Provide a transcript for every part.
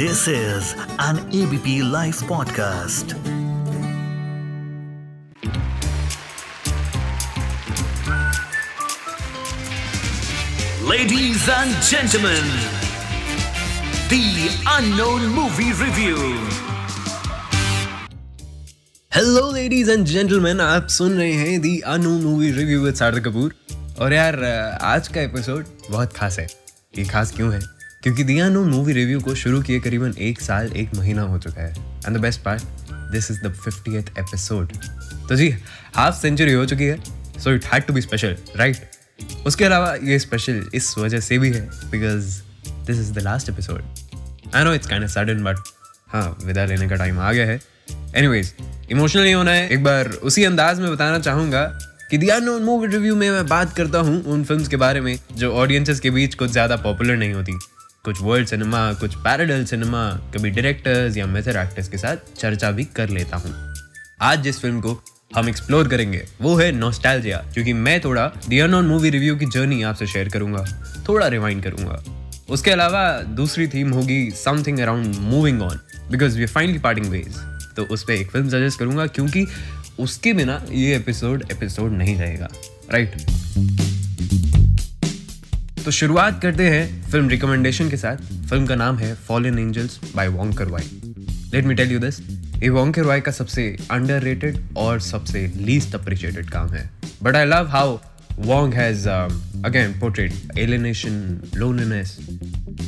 This is an ABP Life podcast. Ladies and gentlemen, the unknown movie review. Hello ladies and gentleman आप सुन रहे हैं the unknown movie review with Sarthak Kapoor और यार आज का एपिसोड बहुत खास है ये खास क्यों है क्योंकि दी अनोन मूवी रिव्यू को शुरू किए करीबन एक साल, एक महीना हो चुका है। And the best part this is the fiftieth episode तो जी हाफ़ सेंचुरी हो चुकी है so it had to be special right उसके अलावा ये स्पेशल इस वजह से भी है because this is the last episode I know it's kind of sudden but हाँ विदा लेने का टाइम आ गया है। एनीवेज इमोशनल नहीं होना है। एक बार उसी अंदाज में बताना चाहूँगा कि दी अननोन मूवी रिव्यू में मैं बात करता हूँ उन फ़िल्म के बारे में, जो ऑडियंसेस के बीच कुछ ज़्यादा पॉपुलर नहीं होती। कुछ वर्ल्ड सिनेमा कुछ पैराडल सिनेमा कभी डायरेक्टर्स या मेथड एक्टर्स के साथ चर्चा भी कर लेता हूँ। आज जिस फ़िल्म को हम एक्सप्लोर करेंगे, वो है नॉस्टैल्जिया क्योंकि मैं थोड़ा दी अननोन मूवी रिव्यू की जर्नी आपसे शेयर करूँगा, थोड़ा रिवाइंड करूँगा। उसके अलावा दूसरी थीम होगी something around moving on because we finally parting ways तो उस पर एक फ़िल्म सजेस्ट करूँगा, क्योंकि उसके बिना ये एपिसोड एपिसोड नहीं रहेगा। राइट तो शुरुआत करते हैं फ़िल्म रिकमेंडेशन के साथ। फ़िल्म का नाम है fallen angels by Wong Kar Wai let me tell you this ये वॉन्कर वाई का सबसे अंडर और सबसे लीस्ट अप्रिशिएटेड काम है। But I love how Wong has again portrait alienation loneliness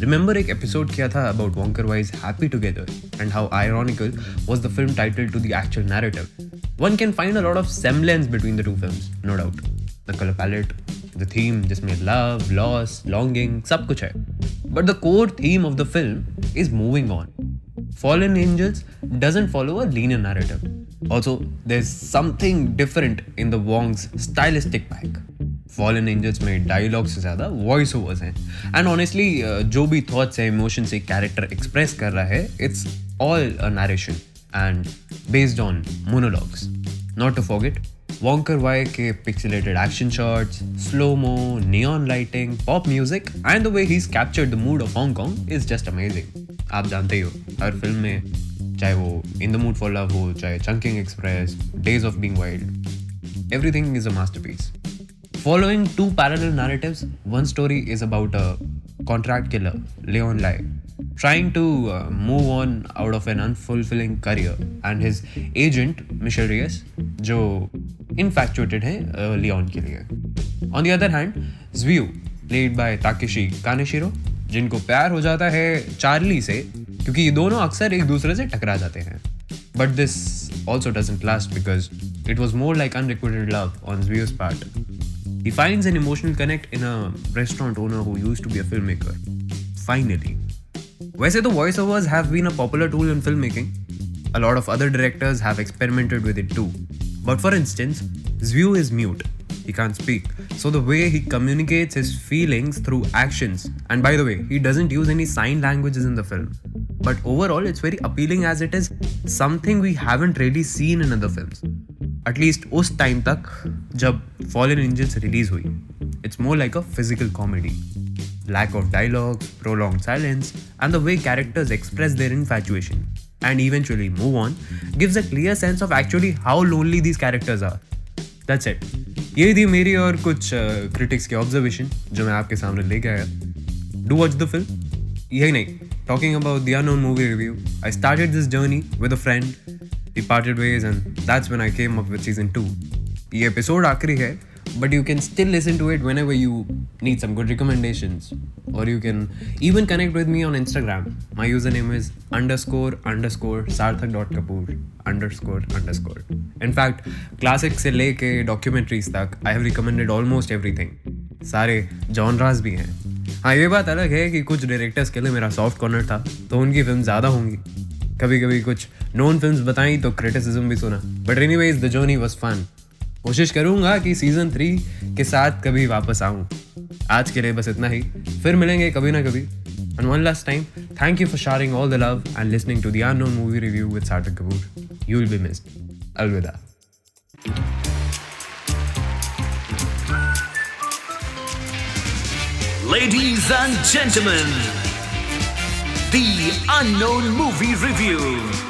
remember एक एपिसोड किया था about Wong Kar Wai is happy together and how ironical was the film title to the actual narrative one can find a lot of semblance between the two film no doubt the colour palette the theme जिसमें love, loss, longing सब कुछ है. But the core theme of the film is moving on. Fallen Angels doesn't follow a linear narrative. Also, there's something different in the Wong's stylistic pack. Fallen angels में dialogue से ज़्यादा voice overs हैं and honestly जो भी thoughts है emotion से character express कर रहा है it's all a narration and based on monologues not to forget Wong Kar Wai के action shots slomo neon lighting pop music and the way he captured the mood of Hong Kong is just amazing आप जानते ही हर film में चाहे वो in the mood for love हो चाहे Chungking express days of being wild everything is a masterpiece Following two parallel narratives, one story is about a contract killer, Leon Lai, trying to uh, move on out of an unfulfilling career, and his agent, Michelle Reyes, जो infatuated है uh, Leon के लिए. On the other hand, Zviu, played by Takeshi Kaneshiro, जिनको प्यार हो जाता है Charlie से क्योंकि ये दोनों अक्सर एक दूसरे से टकरा जाते हैं but this also doesn't last because it was more like unrequited love on Zvio's part. He finds an emotional connect in a restaurant owner who used to be a filmmaker. Finally. वैसे तो voice overs have been a popular tool in filmmaking. A lot of other directors have experimented with it too. But for instance, Zvio is mute. He can't speak. So the way he communicates his feelings through actions, and by the way, he doesn't use any sign languages in the film. But overall, it's very appealing as it is something we haven't really seen in other films. At least उस time तक जब fallen angels release हुई it's more like a physical comedy lack of dialogue, prolonged silence, and the way characters express their infatuation and eventually move on gives a clear sense of actually how lonely these characters are. That's it. ये थी मेरी और कुछ critics की observation जो मैं आपके सामने लेके आया डू वॉच द फ़िल्म यही नहीं talking about the unknown movie review I started this journey with a friend we parted ways and that's when I came up with season 2 ये एपिसोड आखिरी है but you can still listen to it whenever you need some good recommendations or you can even connect with me on instagram my username is underscore underscore sarthak dot kapoor underscore underscore in fact classic से लेके documentaries तक I have recommended almost everything सारे genres भी हैं हाँ ये बात अलग है कि कुछ डायरेक्टर्स के लिए मेरा सॉफ्ट कॉर्नर था तो उनकी फ़िल्म ज़्यादा होंगी कभी कभी कुछ नॉन फ़िल्म बताई तो क्रिटिसिज्म भी सुना but anyways the journey was fun कोशिश करूँगा कि सीज़न थ्री के साथ कभी वापस आऊँ। आज के लिए बस इतना ही। फिर मिलेंगे कभी ना कभी। And one last time thank you for sharing all the love and listening to the unknown movie review with Sarthak Kapoor you will be missed अलविदा Ladies and gentlemen, The Unknown Movie Review.